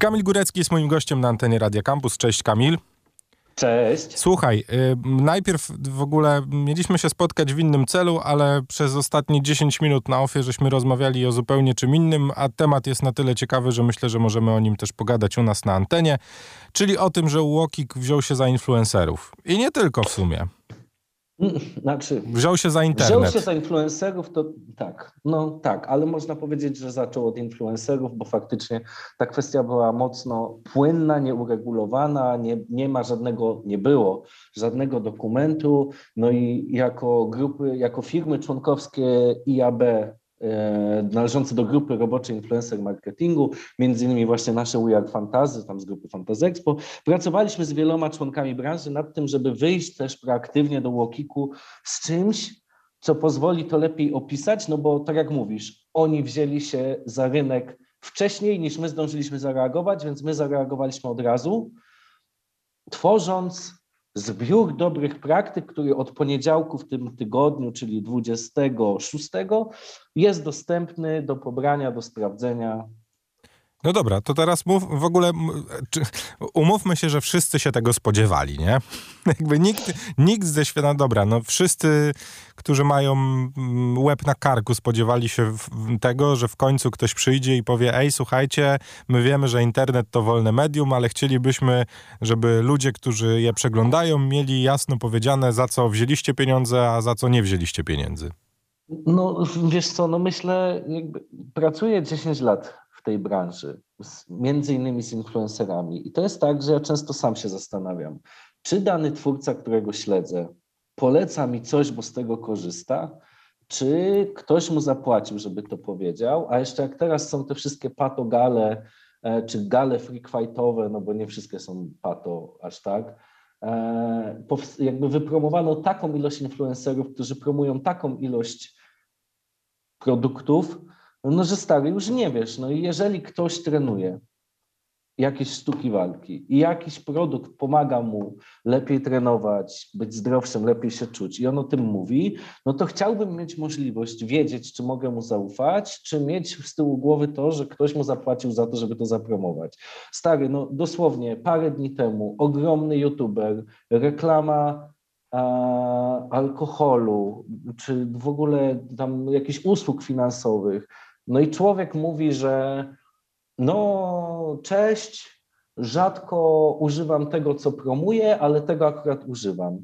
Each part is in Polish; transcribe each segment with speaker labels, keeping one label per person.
Speaker 1: Kamil Górecki jest moim gościem na antenie Radia Campus. Cześć Kamil.
Speaker 2: Cześć.
Speaker 1: Słuchaj, y, najpierw w ogóle mieliśmy się spotkać w innym celu, ale przez ostatnie 10 minut na ofie żeśmy rozmawiali o zupełnie czym innym, a temat jest na tyle ciekawy, że myślę, że możemy o nim też pogadać u nas na antenie, czyli o tym, że Łokik wziął się za influencerów. I nie tylko w sumie.
Speaker 2: Znaczy,
Speaker 1: wziął się za internet.
Speaker 2: Wziął się za influencerów, to tak, no tak, ale można powiedzieć, że zaczął od influencerów, bo faktycznie ta kwestia była mocno płynna, nieuregulowana, nie, nie ma żadnego, nie było żadnego dokumentu, no i jako grupy, jako firmy członkowskie IAB należący do grupy roboczej influencer marketingu, między innymi właśnie nasze We Are Fantazy, tam z grupy Fantasy Expo. Pracowaliśmy z wieloma członkami branży nad tym, żeby wyjść też proaktywnie do Łokiku z czymś, co pozwoli to lepiej opisać, no bo tak jak mówisz, oni wzięli się za rynek wcześniej niż my zdążyliśmy zareagować, więc my zareagowaliśmy od razu, tworząc zbiór dobrych praktyk, który od poniedziałku w tym tygodniu, czyli 26, jest dostępny do pobrania, do sprawdzenia
Speaker 1: no dobra, to teraz mów w ogóle, czy, umówmy się, że wszyscy się tego spodziewali, nie? Jakby nikt, nikt ze świata, no dobra, no wszyscy, którzy mają łeb na karku, spodziewali się tego, że w końcu ktoś przyjdzie i powie, ej, słuchajcie, my wiemy, że internet to wolne medium, ale chcielibyśmy, żeby ludzie, którzy je przeglądają, mieli jasno powiedziane, za co wzięliście pieniądze, a za co nie wzięliście pieniędzy.
Speaker 2: No wiesz co, no myślę, pracuję 10 lat w tej branży, z, między innymi z influencerami. I to jest tak, że ja często sam się zastanawiam, czy dany twórca, którego śledzę, poleca mi coś, bo z tego korzysta, czy ktoś mu zapłacił, żeby to powiedział, a jeszcze jak teraz są te wszystkie patogale, e, czy gale freakfightowe, no bo nie wszystkie są pato aż tak, e, jakby wypromowano taką ilość influencerów, którzy promują taką ilość produktów, no że stary, już nie wiesz. No i jeżeli ktoś trenuje jakieś sztuki walki i jakiś produkt pomaga mu lepiej trenować, być zdrowszym, lepiej się czuć i on o tym mówi, no to chciałbym mieć możliwość wiedzieć, czy mogę mu zaufać, czy mieć z tyłu głowy to, że ktoś mu zapłacił za to, żeby to zapromować. Stary, no dosłownie parę dni temu ogromny youtuber, reklama alkoholu, czy w ogóle tam jakichś usług finansowych, no i człowiek mówi, że no cześć, rzadko używam tego, co promuję, ale tego akurat używam.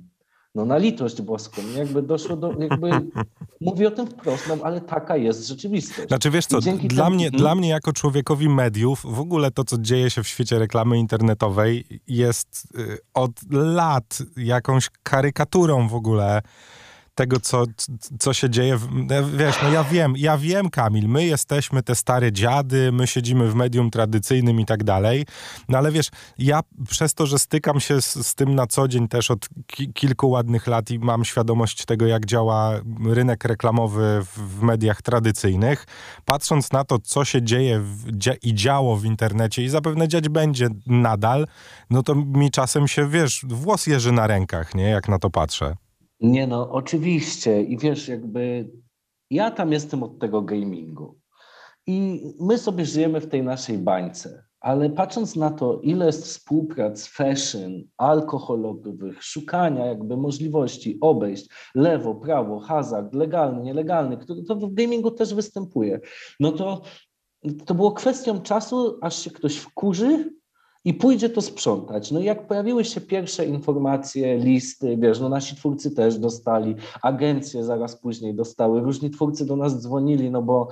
Speaker 2: No na litość boską, jakby doszło do, jakby mówi o tym wprost, no, ale taka jest rzeczywistość.
Speaker 1: Znaczy wiesz co, dla, mnie, hmm? dla mnie jako człowiekowi mediów, w ogóle to, co dzieje się w świecie reklamy internetowej jest y, od lat jakąś karykaturą w ogóle tego, co, co się dzieje. W, wiesz, no ja wiem, ja wiem, Kamil, my jesteśmy te stare dziady, my siedzimy w medium tradycyjnym i tak dalej, no ale wiesz, ja przez to, że stykam się z, z tym na co dzień też od ki kilku ładnych lat i mam świadomość tego, jak działa rynek reklamowy w, w mediach tradycyjnych, patrząc na to, co się dzieje w, dzia i działo w internecie i zapewne dziać będzie nadal, no to mi czasem się, wiesz, włos jeży na rękach, nie, jak na to patrzę.
Speaker 2: Nie no, oczywiście. I wiesz, jakby ja tam jestem od tego gamingu. I my sobie żyjemy w tej naszej bańce. Ale patrząc na to, ile jest współprac, fashion, alkoholowych, szukania jakby możliwości obejść lewo, prawo, hazard, legalny, nielegalny, który to w gamingu też występuje, no to to było kwestią czasu, aż się ktoś wkurzy i pójdzie to sprzątać. No i jak pojawiły się pierwsze informacje, listy, wiesz, no nasi twórcy też dostali, agencje zaraz później dostały, różni twórcy do nas dzwonili, no bo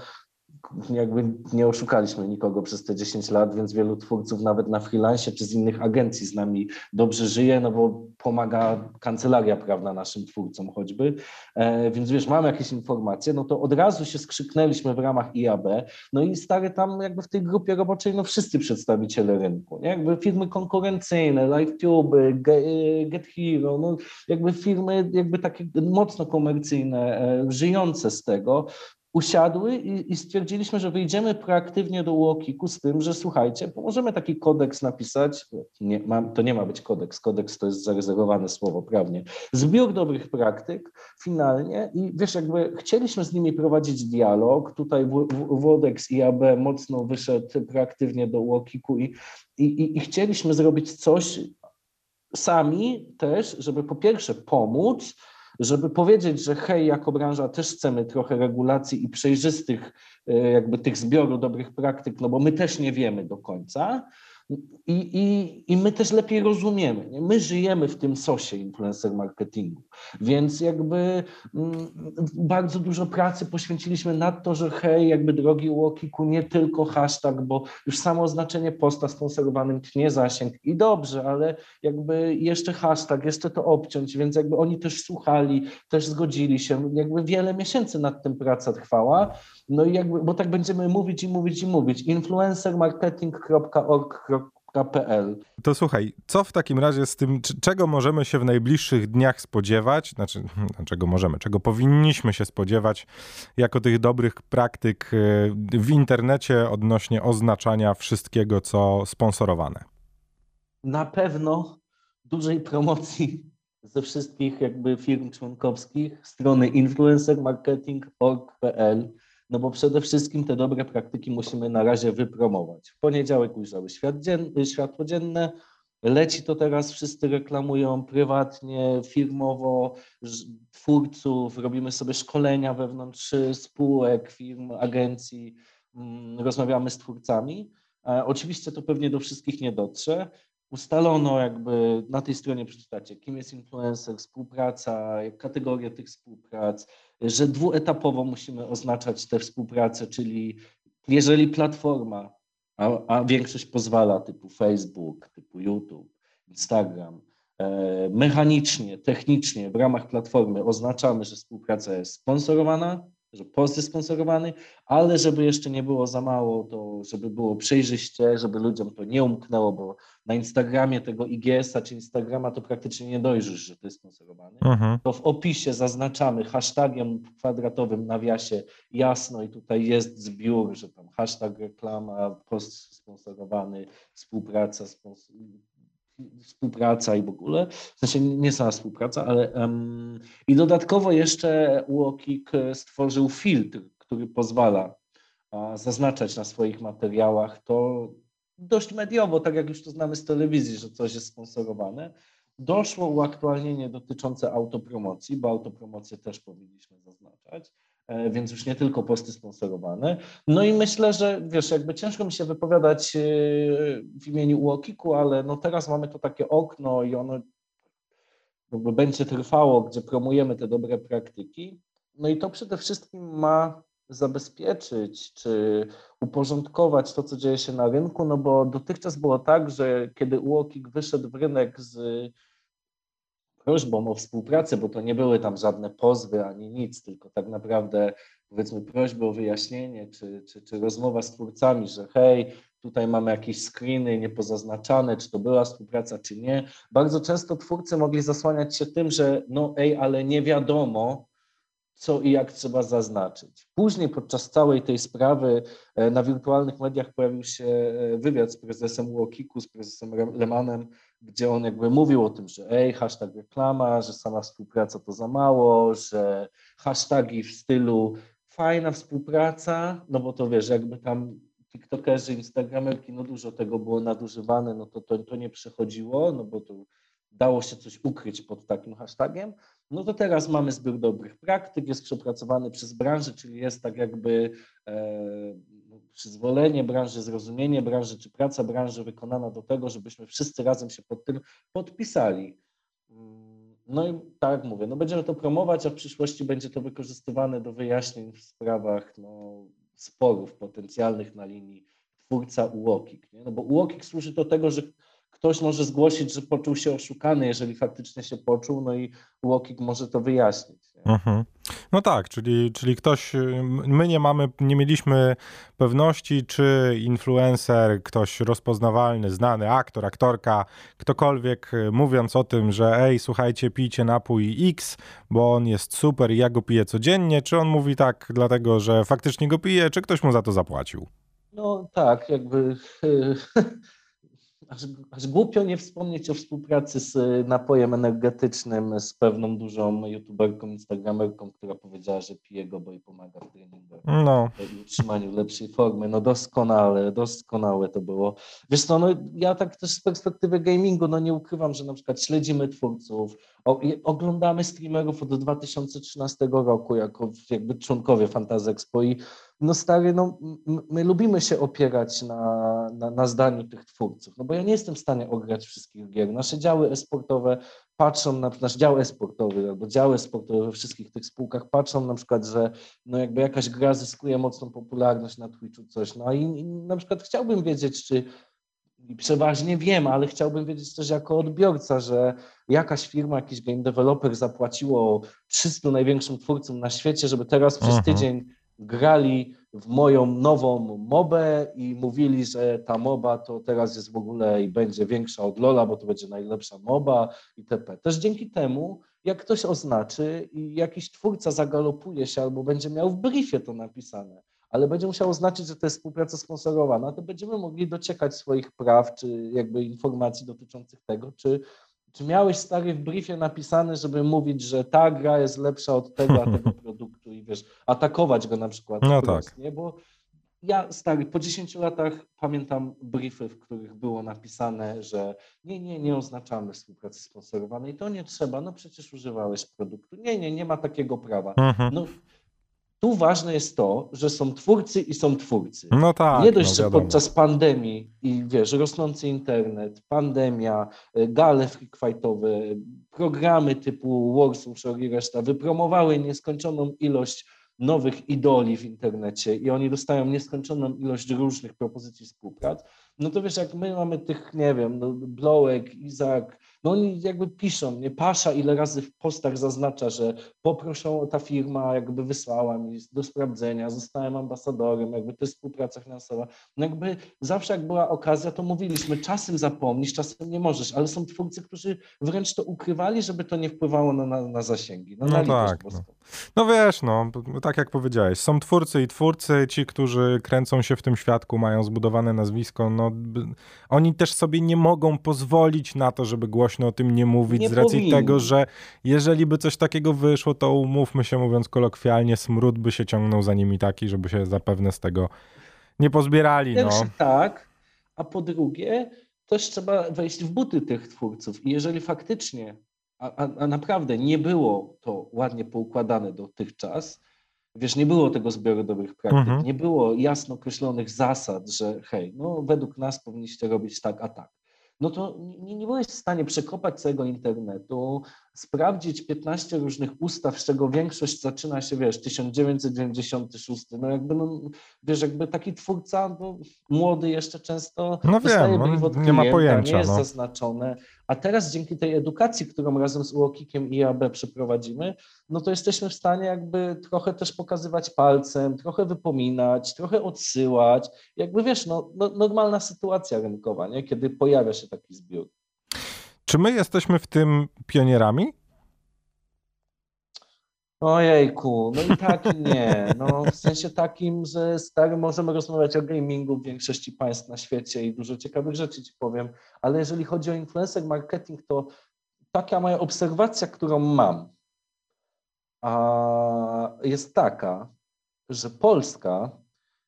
Speaker 2: jakby nie oszukaliśmy nikogo przez te 10 lat, więc wielu twórców nawet na freelance czy z innych agencji z nami dobrze żyje, no bo pomaga kancelaria prawna naszym twórcom choćby. E, więc wiesz, mamy jakieś informacje, no to od razu się skrzyknęliśmy w ramach IAB, no i stary tam jakby w tej grupie roboczej, no wszyscy przedstawiciele rynku, nie? jakby firmy konkurencyjne, LiveTube, Get Hero, no jakby firmy jakby takie mocno komercyjne, e, żyjące z tego, usiadły i, i, stwierdziliśmy, że wyjdziemy proaktywnie do UOKiK-u z tym, że słuchajcie, możemy taki kodeks napisać, nie, ma, to nie ma być kodeks, kodeks to jest zarezerwowane słowo prawnie, zbiór dobrych praktyk finalnie i wiesz, jakby chcieliśmy z nimi prowadzić dialog, tutaj Wodex i AB mocno wyszedł proaktywnie do UOKiK-u i, i, i chcieliśmy zrobić coś sami też, żeby po pierwsze pomóc, żeby powiedzieć, że hej, jako branża też chcemy trochę regulacji i przejrzystych e, jakby tych zbioru dobrych praktyk, no bo my też nie wiemy do końca, i, i, I my też lepiej rozumiemy. Nie? My żyjemy w tym sosie influencer marketingu, więc jakby mm, bardzo dużo pracy poświęciliśmy na to, że hej, jakby drogi Łokiku, nie tylko hashtag, bo już samo oznaczenie posta sponsorowanym tnie zasięg i dobrze, ale jakby jeszcze hashtag, jeszcze to obciąć, więc jakby oni też słuchali, też zgodzili się, jakby wiele miesięcy nad tym praca trwała, no i jakby, bo tak będziemy mówić i mówić i mówić.
Speaker 1: To słuchaj, co w takim razie z tym, czego możemy się w najbliższych dniach spodziewać, znaczy, czego możemy, czego powinniśmy się spodziewać jako tych dobrych praktyk e, w internecie odnośnie oznaczania wszystkiego, co sponsorowane?
Speaker 2: Na pewno dużej promocji ze wszystkich jakby firm członkowskich strony influencermarketing.org.pl no bo przede wszystkim te dobre praktyki musimy na razie wypromować. W poniedziałek ujrzały świat dzien, światło dzienne, leci to teraz, wszyscy reklamują prywatnie, firmowo, twórców, robimy sobie szkolenia wewnątrz spółek, firm, agencji, mm, rozmawiamy z twórcami. E, oczywiście to pewnie do wszystkich nie dotrze, ustalono jakby na tej stronie przeczytacie, kim jest influencer, współpraca, kategorie tych współprac, że dwuetapowo musimy oznaczać tę współpracę, czyli jeżeli platforma, a, a większość pozwala, typu Facebook, typu YouTube, Instagram, e, mechanicznie, technicznie w ramach platformy oznaczamy, że współpraca jest sponsorowana, że post jest sponsorowany, ale żeby jeszcze nie było za mało, to żeby było przejrzyście, żeby ludziom to nie umknęło, bo na Instagramie tego IGS-a czy Instagrama to praktycznie nie dojrzysz, że to jest sponsorowany. Mhm. To w opisie zaznaczamy hashtagiem kwadratowym nawiasie jasno i tutaj jest zbiór, że tam hashtag reklama, post sponsorowany, współpraca, sponsor współpraca i w ogóle, w sensie nie sama współpraca, ale um, i dodatkowo jeszcze UOKiK stworzył filtr, który pozwala a, zaznaczać na swoich materiałach to dość mediowo, tak jak już to znamy z telewizji, że coś jest sponsorowane. Doszło uaktualnienie dotyczące autopromocji, bo autopromocję też powinniśmy zaznaczać. E, więc już nie tylko posty sponsorowane. No i myślę, że wiesz, jakby ciężko mi się wypowiadać e, w imieniu UOKiK-u, ale no teraz mamy to takie okno i ono jakby będzie trwało, gdzie promujemy te dobre praktyki. No i to przede wszystkim ma zabezpieczyć czy uporządkować to, co dzieje się na rynku, no bo dotychczas było tak, że kiedy UOKiK wyszedł w rynek z prośbą o współpracę, bo to nie były tam żadne pozwy ani nic, tylko tak naprawdę powiedzmy prośby o wyjaśnienie, czy, czy, czy rozmowa z twórcami, że hej, tutaj mamy jakieś screeny niepozaznaczane, czy to była współpraca, czy nie. Bardzo często twórcy mogli zasłaniać się tym, że no ej, ale nie wiadomo, co i jak trzeba zaznaczyć. Później podczas całej tej sprawy e, na wirtualnych mediach pojawił się e, wywiad z prezesem Łokiku, z prezesem Lemanem, gdzie on jakby mówił o tym, że ej, hashtag reklama, że sama współpraca to za mało, że hashtagi w stylu fajna współpraca, no bo to wiesz, jakby tam tiktokerzy, instagramerki, no dużo tego było nadużywane, no to, to, to nie przechodziło, no bo to dało się coś ukryć pod takim hashtagiem, no to teraz mamy zbiór dobrych praktyk, jest przepracowany przez branżę, czyli jest tak jakby e, przyzwolenie branży, zrozumienie branży, czy praca branży wykonana do tego, żebyśmy wszyscy razem się pod tym podpisali. No i tak mówię, no będziemy to promować, a w przyszłości będzie to wykorzystywane do wyjaśnień w sprawach no, sporów potencjalnych na linii twórca UOKiK. Nie? No bo UOKiK służy do tego, że ktoś może zgłosić, że poczuł się oszukany, jeżeli faktycznie się poczuł, no i UOKiK może to wyjaśnić.
Speaker 1: Mhm. No tak, czyli, czyli ktoś, my nie mamy, nie mieliśmy pewności, czy influencer, ktoś rozpoznawalny, znany aktor, aktorka, ktokolwiek mówiąc o tym, że ej, słuchajcie, pijcie napój X, bo on jest super i ja go piję codziennie, czy on mówi tak dlatego, że faktycznie go pije, czy ktoś mu za to zapłacił?
Speaker 2: No tak, jakby aż, aż głupio nie wspomnieć o współpracy z y, napojem energetycznym z pewną dużą youtuberką, instagramerką, która powiedziała, że pije go, bo jej pomaga w treningach no. i utrzymaniu lepszej formy. No doskonale, doskonałe to było. Wiesz co, no ja tak też z perspektywy gamingu, no nie ukrywam, że na przykład śledzimy twórców, oglądamy streamerów od 2013 roku jako jakby członkowie Fantasy Expo i no stary, no my lubimy się opierać na, na, na zdaniu tych twórców, no bo ja nie jestem w stanie ograć wszystkich gier. Nasze działy esportowe patrzą na nasz dział esportowy albo działy sportowe we wszystkich tych spółkach patrzą na przykład, że no jakby jakaś gra zyskuje mocną popularność na Twitchu coś, no i, i na przykład chciałbym wiedzieć, czy przeważnie wiem, ale chciałbym wiedzieć też jako odbiorca, że jakaś firma, jakiś game developer zapłaciło 300 największym twórcom na świecie, żeby teraz przez mhm. tydzień grali w moją nową mobę i mówili, że ta moba to teraz jest w ogóle i będzie większa od Lola, bo to będzie najlepsza moba itp. Też dzięki temu, jak ktoś oznaczy i jakiś twórca zagalopuje się albo będzie miał w briefie to napisane, ale będzie musiał oznaczyć, że to jest współpraca sponsorowana, to będziemy mogli dociekać swoich praw czy jakby informacji dotyczących tego, czy czy miałeś stary w briefie napisane, żeby mówić, że ta gra jest lepsza od tego, a tego produktu i wiesz, atakować go na przykład?
Speaker 1: No tak.
Speaker 2: Nie? Bo ja stary, po 10 latach pamiętam briefy, w których było napisane, że nie, nie, nie oznaczamy współpracy sponsorowanej, to nie trzeba, no przecież używałeś produktu. Nie, nie, nie ma takiego prawa. Mhm. No, tu ważne jest to, że są twórcy i są twórcy.
Speaker 1: No tak.
Speaker 2: Nie dość,
Speaker 1: no
Speaker 2: że podczas pandemii i wiesz, rosnący internet, pandemia, y, gale freakfightowe, programy typu Warsaw i reszta wypromowały nieskończoną ilość nowych idoli w internecie i oni dostają nieskończoną ilość różnych propozycji współprac, no to wiesz, jak my mamy tych, nie wiem, no, Blowek, Izak, no oni jakby piszą, nie Pasza ile razy w postach zaznacza, że poproszą, ta firma jakby wysłała mi do sprawdzenia, zostałem ambasadorem, jakby to jest współpraca finansowa. No jakby zawsze jak była okazja, to mówiliśmy, czasem zapomnisz, czasem nie możesz, ale są twórcy, którzy wręcz to ukrywali, żeby to nie wpływało na, na, na zasięgi.
Speaker 1: No, no tak. No. no. wiesz, no tak jak powiedziałeś, są twórcy i twórcy, ci, którzy kręcą się w tym świadku, mają zbudowane nazwisko, no oni też sobie nie mogą pozwolić na to, żeby głośno głośno o tym nie mówić nie z racji powinni. tego, że jeżeli by coś takiego wyszło, to umówmy się, mówiąc kolokwialnie, smród by się ciągnął za nimi taki, żeby się zapewne z tego nie pozbierali.
Speaker 2: Pierwszy no. tak, a po drugie też trzeba wejść w buty tych twórców i jeżeli faktycznie, a, a, a naprawdę nie było to ładnie poukładane dotychczas, Wiesz, nie było tego zbioru dobrych praktyk, mhm. nie było jasno określonych zasad, że hej, no według nas powinniście robić tak, a tak no to nie, nie byłeś w stanie przekopać całego internetu, sprawdzić 15 różnych ustaw, z czego większość zaczyna się, wiesz, 1996. No jakby, no, wiesz, jakby taki twórca, no, młody jeszcze często
Speaker 1: no wiem,
Speaker 2: od
Speaker 1: nie ma pojęcia.
Speaker 2: Nie jest
Speaker 1: no.
Speaker 2: zaznaczone. A teraz dzięki tej edukacji, którą razem z UOKiK-iem i IAB przeprowadzimy, no to jesteśmy w stanie jakby trochę też pokazywać palcem, trochę wypominać, trochę odsyłać. Jakby wiesz, no, no normalna sytuacja rynkowa, nie? kiedy pojawia się taki zbiór.
Speaker 1: Czy my jesteśmy w tym pionierami?
Speaker 2: Ojejku, no i tak i nie. No, w sensie takim, że stary możemy rozmawiać o gamingu w większości państw na świecie i dużo ciekawych rzeczy ci powiem, ale jeżeli chodzi o influencer marketing, to taka moja obserwacja, którą mam, jest taka, że Polska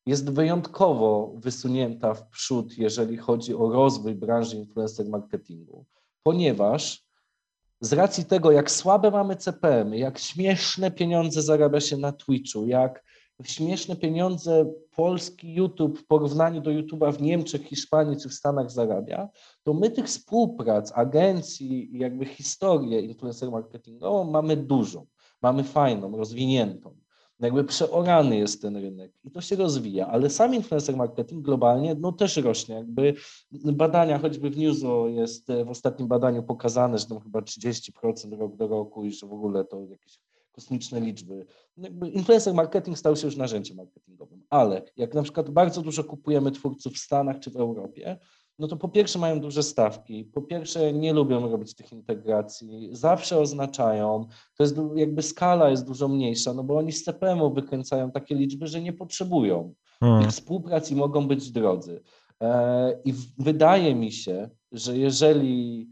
Speaker 2: jest wyjątkowo wysunięta w przód, jeżeli chodzi o rozwój branży influencer marketingu ponieważ z racji tego, jak słabe mamy CPM, jak śmieszne pieniądze zarabia się na Twitchu, jak śmieszne pieniądze polski YouTube w porównaniu do YouTube'a w Niemczech, Hiszpanii czy w Stanach zarabia, to my tych współprac, agencji jakby historię influencer marketingową mamy dużą, mamy fajną, rozwiniętą jakby przeorany jest ten rynek i to się rozwija, ale sam influencer marketing globalnie no też rośnie. Jakby badania, choćby w Newso jest w ostatnim badaniu pokazane, że tam chyba 30% rok do roku i że w ogóle to jakieś kosmiczne liczby. Jakby influencer marketing stał się już narzędziem marketingowym, ale jak na przykład bardzo dużo kupujemy twórców w Stanach czy w Europie, no to po pierwsze mają duże stawki, po pierwsze nie lubią robić tych integracji, zawsze oznaczają, to jest jakby skala jest dużo mniejsza, no bo oni z CPM-u wykręcają takie liczby, że nie potrzebują hmm. ich współpracy mogą być drodzy. E, I wydaje mi się, że jeżeli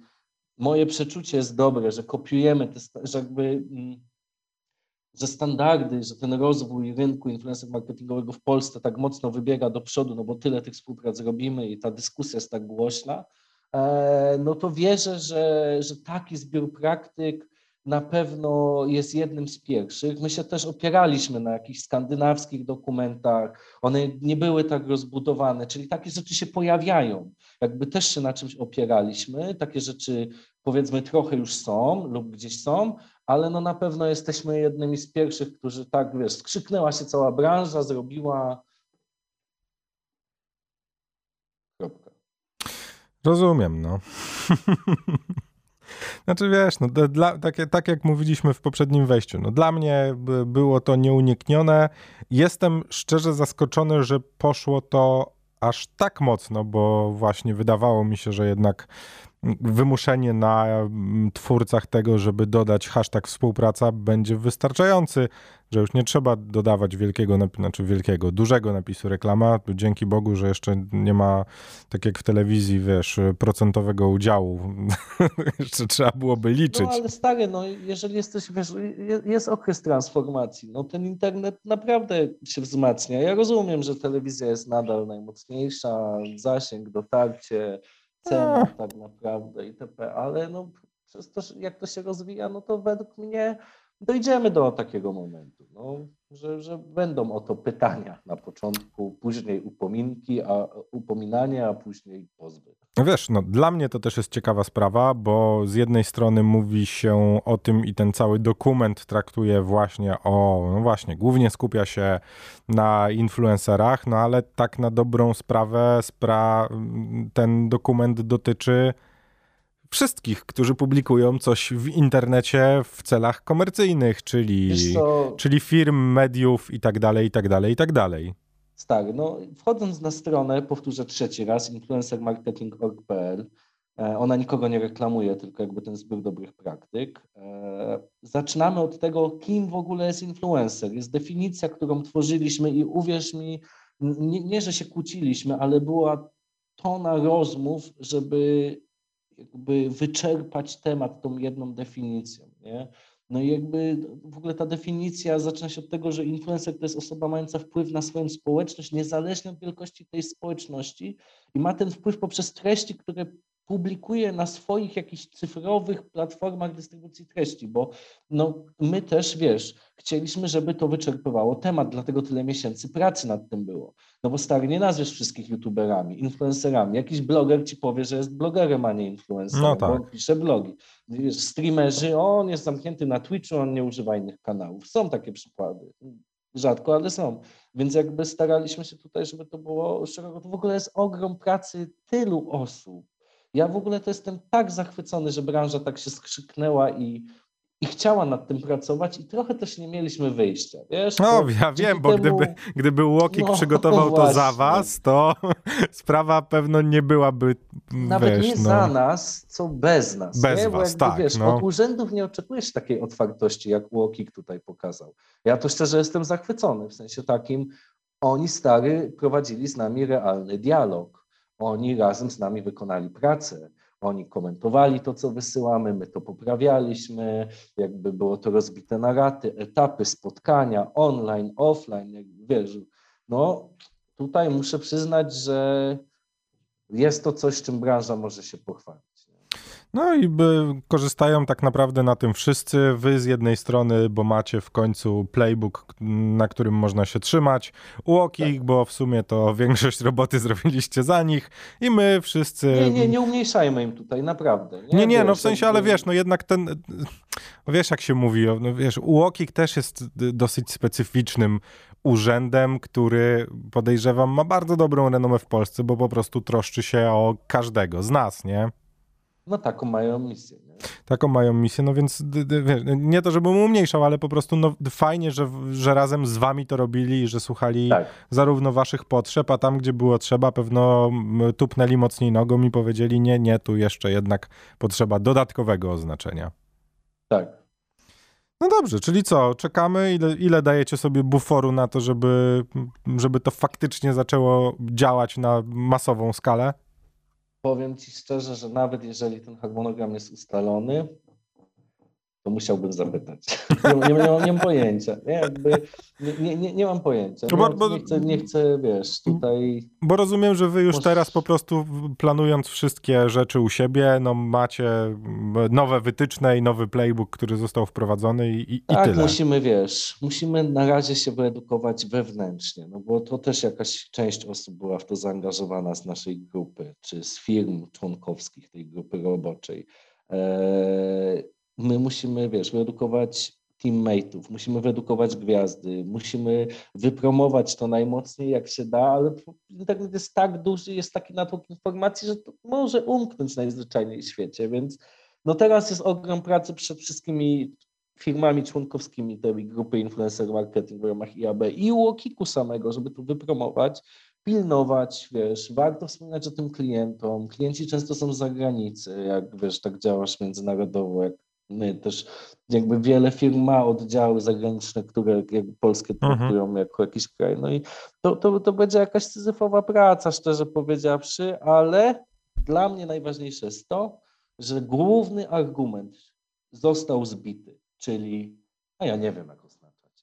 Speaker 2: moje przeczucie jest dobre, że kopiujemy, te, że jakby mm, że standardy, że ten rozwój rynku influencer marketingowego w Polsce tak mocno wybiega do przodu, no bo tyle tych współprac robimy i ta dyskusja jest tak głośna, e, no to wierzę, że, że taki zbiór praktyk na pewno jest jednym z pierwszych. My się też opieraliśmy na jakichś skandynawskich dokumentach, one nie były tak rozbudowane, czyli takie rzeczy się pojawiają. Jakby też się na czymś opieraliśmy, takie rzeczy powiedzmy trochę już są lub gdzieś są, ale no na pewno jesteśmy jednymi z pierwszych, którzy tak, wiesz, skrzyknęła się cała branża, zrobiła kropka.
Speaker 1: Rozumiem, no. Znaczy wiesz, no, dla, tak, tak jak mówiliśmy w poprzednim wejściu, no, dla mnie było to nieuniknione. Jestem szczerze zaskoczony, że poszło to aż tak mocno, bo właśnie wydawało mi się, że jednak wymuszenie na mm, twórcach tego, żeby dodać hashtag współpraca będzie wystarczający, że już nie trzeba dodawać wielkiego, znaczy wielkiego, dużego napisu reklama. Dzięki Bogu, że jeszcze nie ma, tak jak w telewizji, wiesz, procentowego udziału. jeszcze trzeba byłoby liczyć. No
Speaker 2: ale stary, no jeżeli jesteś, wiesz, jest okres transformacji, no ten internet naprawdę się wzmacnia. Ja rozumiem, że telewizja jest nadal najmocniejsza, zasięg, dotarcie, cena tak naprawdę itp., ale no przez to, jak to się rozwija, no to według mnie dojdziemy do takiego momentu, no, że, że będą o to pytania na początku, później upominki, a upominanie, a później pozwy.
Speaker 1: No wiesz, no dla mnie to też jest ciekawa sprawa, bo z jednej strony mówi się o tym i ten cały dokument traktuje właśnie o, no właśnie, głównie skupia się na influencerach, no ale tak na dobrą sprawę spra ten dokument dotyczy wszystkich, którzy publikują coś w internecie w celach komercyjnych, czyli, czyli firm, mediów i tak dalej, i tak dalej, i tak dalej.
Speaker 2: Tak, no wchodząc na stronę, powtórzę trzeci raz, influencermarketing.org.pl, e, ona nikogo nie reklamuje, tylko jakby ten zbiór dobrych praktyk. E, zaczynamy od tego, kim w ogóle jest influencer. Jest definicja, którą tworzyliśmy i uwierz mi, nie, nie że się kłóciliśmy, ale była tona rozmów, żeby jakby wyczerpać temat tą jedną definicją. Nie? No i jakby w ogóle ta definicja zaczyna się od tego, że influencer to jest osoba mająca wpływ na swoją społeczność, niezależnie od wielkości tej społeczności i ma ten wpływ poprzez treści, które publikuje na swoich jakichś cyfrowych platformach dystrybucji treści, bo no, my też, wiesz, chcieliśmy, żeby to wyczerpywało temat, dlatego tyle miesięcy pracy nad tym było. No bo stary, nie nazwiesz wszystkich youtuberami, influencerami. Jakiś bloger ci powie, że jest blogerem, a nie influencerem, no tak. bo on pisze blogi. Wiesz, streamerzy, on jest zamknięty na Twitchu, on nie używa innych kanałów. Są takie przykłady. Rzadko, ale są. Więc jakby staraliśmy się tutaj, żeby to było szeroko. To w ogóle jest ogrom pracy tylu osób ja w ogóle to jestem tak zachwycony, że branża tak się skrzyknęła i, i chciała nad tym pracować i trochę też nie mieliśmy wyjścia, wiesz?
Speaker 1: No, ja wiem, bo temu... gdyby, gdyby Łokik no, przygotował no to za was, to sprawa pewno nie byłaby,
Speaker 2: Nawet
Speaker 1: wiesz,
Speaker 2: nie
Speaker 1: no...
Speaker 2: za nas, co bez nas.
Speaker 1: Bez
Speaker 2: nie?
Speaker 1: was, jakby, tak.
Speaker 2: Wiesz,
Speaker 1: no.
Speaker 2: Od urzędów nie oczekujesz takiej otwartości, jak Łokik tutaj pokazał. Ja to szczerze jestem zachwycony, w sensie takim, oni stary prowadzili z nami realny dialog oni razem z nami wykonali pracę. Oni komentowali to, co wysyłamy, my to poprawialiśmy, jakby było to rozbite na raty, etapy, spotkania online, offline, jakby wiesz, no tutaj muszę przyznać, że jest to coś, czym branża może się pochwalić.
Speaker 1: No i by korzystają tak naprawdę na tym wszyscy. Wy z jednej strony, bo macie w końcu playbook, na którym można się trzymać. Łokik, tak. bo w sumie to większość roboty zrobiliście za nich. I my wszyscy...
Speaker 2: Nie, nie, nie umniejszajmy im tutaj, naprawdę.
Speaker 1: Nie, nie, nie no w sensie, ale wiesz, no jednak ten... Wiesz, jak się mówi, no wiesz, Łokik też jest dosyć specyficznym urzędem, który podejrzewam ma bardzo dobrą renomę w Polsce, bo po prostu troszczy się o każdego z nas, nie?
Speaker 2: No taką mają misję. Nie?
Speaker 1: Taką mają misję, no więc nie to, żebym umniejszał, ale po prostu no, fajnie, że, że razem z wami to robili i że słuchali tak. zarówno waszych potrzeb, a tam, gdzie było trzeba, pewno tupnęli mocniej nogą i powiedzieli nie, nie, tu jeszcze jednak potrzeba dodatkowego oznaczenia.
Speaker 2: Tak.
Speaker 1: No dobrze, czyli co, czekamy, ile, ile dajecie sobie buforu na to, żeby, żeby to faktycznie zaczęło działać na masową skalę?
Speaker 2: Powiem Ci szczerze, że nawet jeżeli ten harmonogram jest ustalony, to musiałbym zapytać. Nie, nie, nie, mam, nie mam pojęcia. Nie, jakby, nie, nie, nie mam pojęcia. Nie, bo, nie, chcę, nie chcę, wiesz, tutaj...
Speaker 1: Bo rozumiem, że wy już teraz po prostu planując wszystkie rzeczy u siebie, no macie nowe wytyczne i nowy playbook, który został wprowadzony i, i
Speaker 2: tak,
Speaker 1: tyle.
Speaker 2: musimy, wiesz, musimy na razie się wyedukować wewnętrznie, no bo to też jakaś część osób była w to zaangażowana z naszej grupy, czy z firm członkowskich tej grupy roboczej. Eee, my musimy, wiesz, wyedukować teammateów, musimy wyedukować gwiazdy, musimy wypromować to najmocniej jak się da, ale internet jest tak duży, jest taki natłok informacji, że to może umknąć najzwyczajniej w świecie, więc no teraz jest ogrom pracy przed wszystkimi firmami członkowskimi tej grupy influencer marketing w ramach IAB i Łokiku samego, żeby to wypromować, pilnować, wiesz, warto wspominać o tym klientom. Klienci często są z zagranicy, jak wiesz, tak działasz międzynarodowo, jak my też jakby wiele firm ma oddziały zagraniczne, które jakby polskie mhm. traktują mhm. jako jakiś kraj. No i to, to, to będzie jakaś syzyfowa praca, szczerze powiedziawszy, ale dla mnie najważniejsze jest to, że główny argument został zbity, czyli a ja nie wiem, jak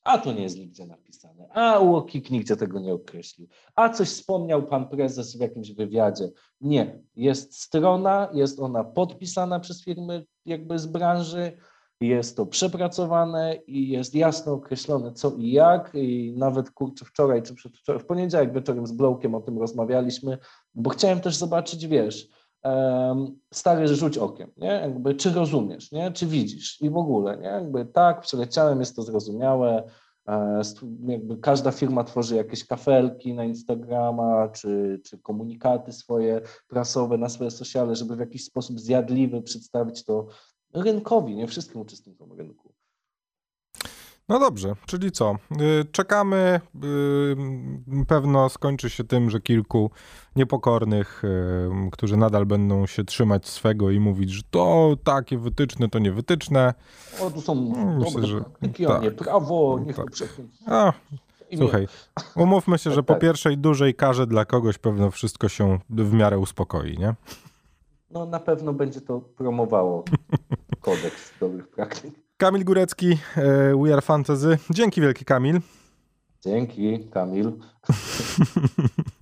Speaker 2: a to nie jest nigdzie napisane, a UOKiK nigdzie tego nie określił, a coś wspomniał pan prezes w jakimś wywiadzie. Nie, jest strona, jest ona podpisana przez firmy jakby z branży, jest to przepracowane i jest jasno określone co i jak. I nawet kurczę wczoraj czy w poniedziałek wieczorem z Blowkiem o tym rozmawialiśmy, bo chciałem też zobaczyć, wiesz, stary rzuć okiem, nie? Jakby, czy rozumiesz, nie? Czy widzisz i w ogóle, nie? Jakby tak, przeleciałem, jest to zrozumiałe, e, jakby każda firma tworzy jakieś kafelki na Instagrama, czy, czy komunikaty swoje prasowe na swoje sociale, żeby w jakiś sposób zjadliwy przedstawić to rynkowi, nie wszystkim uczestnikom rynku.
Speaker 1: No dobrze, czyli co? Y, czekamy. Y, pewno skończy się tym, że kilku niepokornych, y, którzy nadal będą się trzymać swego i mówić, że to takie wytyczne, to nie wytyczne.
Speaker 2: O, tu są no, Myślę, dobre że, praktyki, tak, a nie prawo, niech tak. to
Speaker 1: Słuchaj, umówmy się, że po tak. pierwszej dużej karze dla kogoś pewno wszystko się w miarę uspokoi, nie?
Speaker 2: No na pewno będzie to promowało kodeks dobrych praktyk.
Speaker 1: Kamil Górecki, e, We Are Fantasy. Dzięki wielki Kamil.
Speaker 2: Dzięki Kamil.